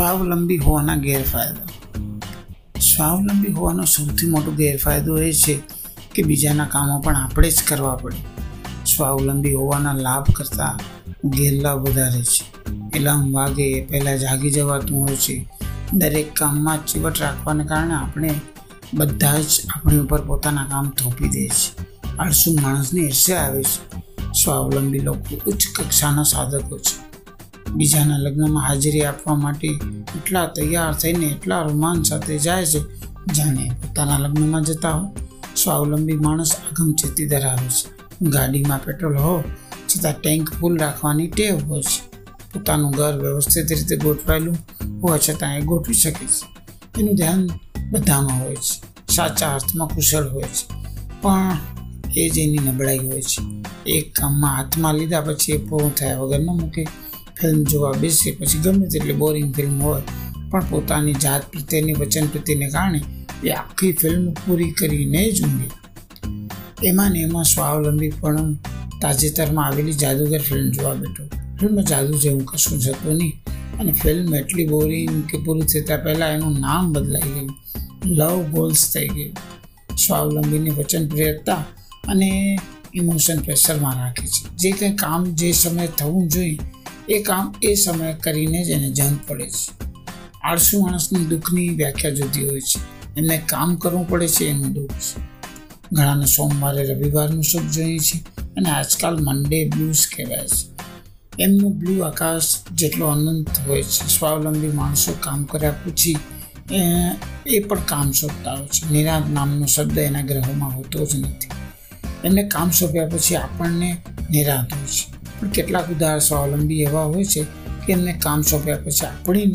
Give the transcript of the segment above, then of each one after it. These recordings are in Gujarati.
સ્વાવલંબી હોવાના ગેરફાયદા. સ્વાવલંબી હોવાનો સૌથી મોટો ગેરફાયદો એ છે કે બીજાના કામો પણ આપણે જ કરવા પડે. સ્વાવલંબી હોવાના લાભ કરતાં ગેરલાભ વધારે છે. એલાર્મ વાગે પહેલાં જાગી જવાતું હોય છે. દરેક કામમાં ચીવટ રાખવાને કારણે આપણે બધા જ આપણી ઉપર પોતાના કામ થોપી દે છે. આળસુ માણસને ઈર્ષ્યા આવે છે. સ્વાવલંબી લોકો ઉચ્ચ કક્ષાના સાધકો છે. બીજાના લગ્નમાં હાજરી આપવા માટે એટલા તૈયાર થઈને એટલા રોમાંચ સાથે જાય છે, જાણે પોતાના લગ્નમાં જતા હો સ્વાવલંબી માણસ આગમચેતી ધરાવે છે. ગાડીમાં પેટ્રોલ હો, છતાં ટેન્ક ફૂલ રાખવાની ટેવ હોય છે. પોતાનું ઘર વ્યવસ્થિત રીતે ગોઠવાયેલું હોવા છતાં એ ગોઠવી શકે છે. એનું ધ્યાન બધામાં હોય છે. સાચા અર્થમાં કુશળ હોય છે. પણ એ જ એની નબળાઈ હોય છે. એક કામમાં હાથમાં લીધા પછી એ પૂર્ણ થયા વગરમાં મૂકે. ફિલ્મ જોવા બેસે, પછી ગમે તેટલી બોરિંગ ફિલ્મ હોય, પણ પોતાની જાત પ્રત્યેની વચન પ્રત્યેને કારણે એ આખી ફિલ્મ પૂરી કરીને જ ઊંઘી. એમાં ને એમાં સ્વાવલંબી પણ તાજેતરમાં આવેલી જાદુગર ફિલ્મ જોવા બેઠો. ફિલ્મ જાદુ જેવું કશું જતું નહીં, અને ફિલ્મ એટલી બોરિંગ કે પૂરી થતાં પહેલાં એનું નામ બદલાઈ ગયું. લવ ગોલ્સ થઈ ગયું સ્વાવલંબીની વચનપ્રિયતા અને ઇમોશન પ્રેશરમાં રાખે છે. જે કંઈ કામ જે સમયે થવું જોઈએ એ કામ એ સમયે કરીને જ એને જંગ પડે છે. આળસુ માણસની દુઃખની વ્યાખ્યા જુદી હોય છે. એમને કામ કરવું પડે છે, એનું દુઃખ છે. ઘણાને સોમવારે રવિવારનું સુખ જોઈએ છે અને આજકાલ મંડે બ્લૂઝ કહેવાય છે. એમનું બ્લુ આકાશ જેટલો અનંત હોય છે. સ્વાવલંબી માણસો કામ કર્યા પછી, એ પણ કામ શોધતા હોય છે. નિરાંત નામનો શબ્દ એના ગ્રહોમાં હોતો જ નથી. એમને કામ સોંપ્યા પછી આપણને નિરાંત હોય છે. પણ કેટલાક ઉદાહરણ સ્વાવલંબી એવા હોય છે કે એમને કામ સોંપ્યા પછી આપણી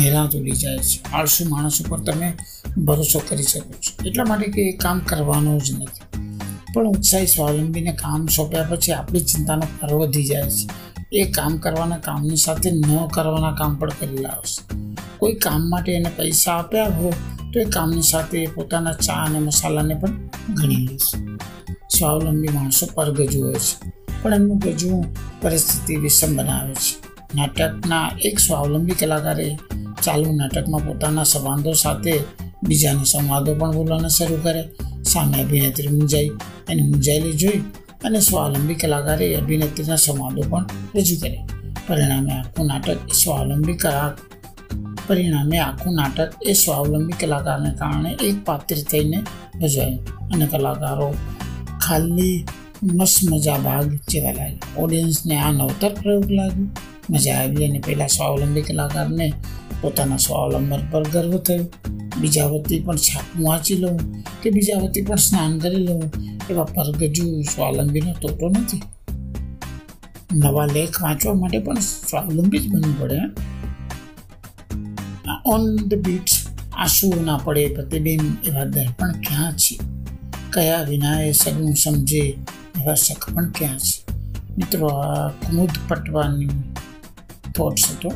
નિરાંત ઉડી જાય છે. આળસુ માણસ ઉપર તમે ભરોસો કરી શકો છો. એટલા માટે કે એ કામ કરવાનું જ નથી. પણ ઉત્સાહી સ્વાવલંબીને કામ સોંપ્યા પછી આપણી ચિંતાનો પર વધી જાય છે. એ કામ કરવાના કામની સાથે ન કરવાના કામ પણ કરી લાવશે કોઈ કામ માટે એને પૈસા આપ્યા હોય તો એ કામની સાથે એ પોતાના ચા અને મસાલાને પણ ગણી લેશે સ્વાવલંબી માણસો પરગજુ હોય છે. પણ એમનું ગજવું પરિસ્થિતિ વિષમ બનાવે છે. નાટકના એક સ્વાવલંબી કલાકારે ચાલુ નાટકમાં પોતાના સંવાદો સાથે બીજાના સંવાદો પણ બોલવાના શરૂ કરે. સામે અભિનેત્રી મૂંઝાઈ એને મૂંઝાયેલી જોઈ અને સ્વાવલંબી કલાકારે અભિનેત્રીના સંવાદો પણ રજૂ કર્યા પરિણામે આખું નાટક સ્વાવલંબી કલા પરિણામે આખું નાટક એ સ્વાવલંબી કલાકારને કારણે એક પાત્રી થઈને ભજવાયું અને કલાકારો ખાલી મસ્ત મજા ભાગ જેવા લાગ્યા ઓડિયન્સને આ નવતર પ્રયોગ લાગ્યો મજા આવી અને પહેલાં સ્વાવલંબી કલાકારને પોતાના સ્વાવલંબન પર ગર્વ થયો. બીજા વતી પણ છાપું વાંચી લઉં કે બીજા વતી પણ સ્નાન કરી લઉં એવા પરગજુ સ્વાવલંબીનો તોટો નથી. નવા લેખ વાંચવા માટે પણ સ્વાવલંબી જ બનવું પડે ઓન ધ બીટ આંસુ ના પડે, પ્રતિબિંબ એવા દર્પણ ક્યાં છે? કયા વિના એ સગનું સમજે? એવા પણ ક્યાં છે. મિત્રો આ કુમુદ પટવાની થોટ્સ હતો.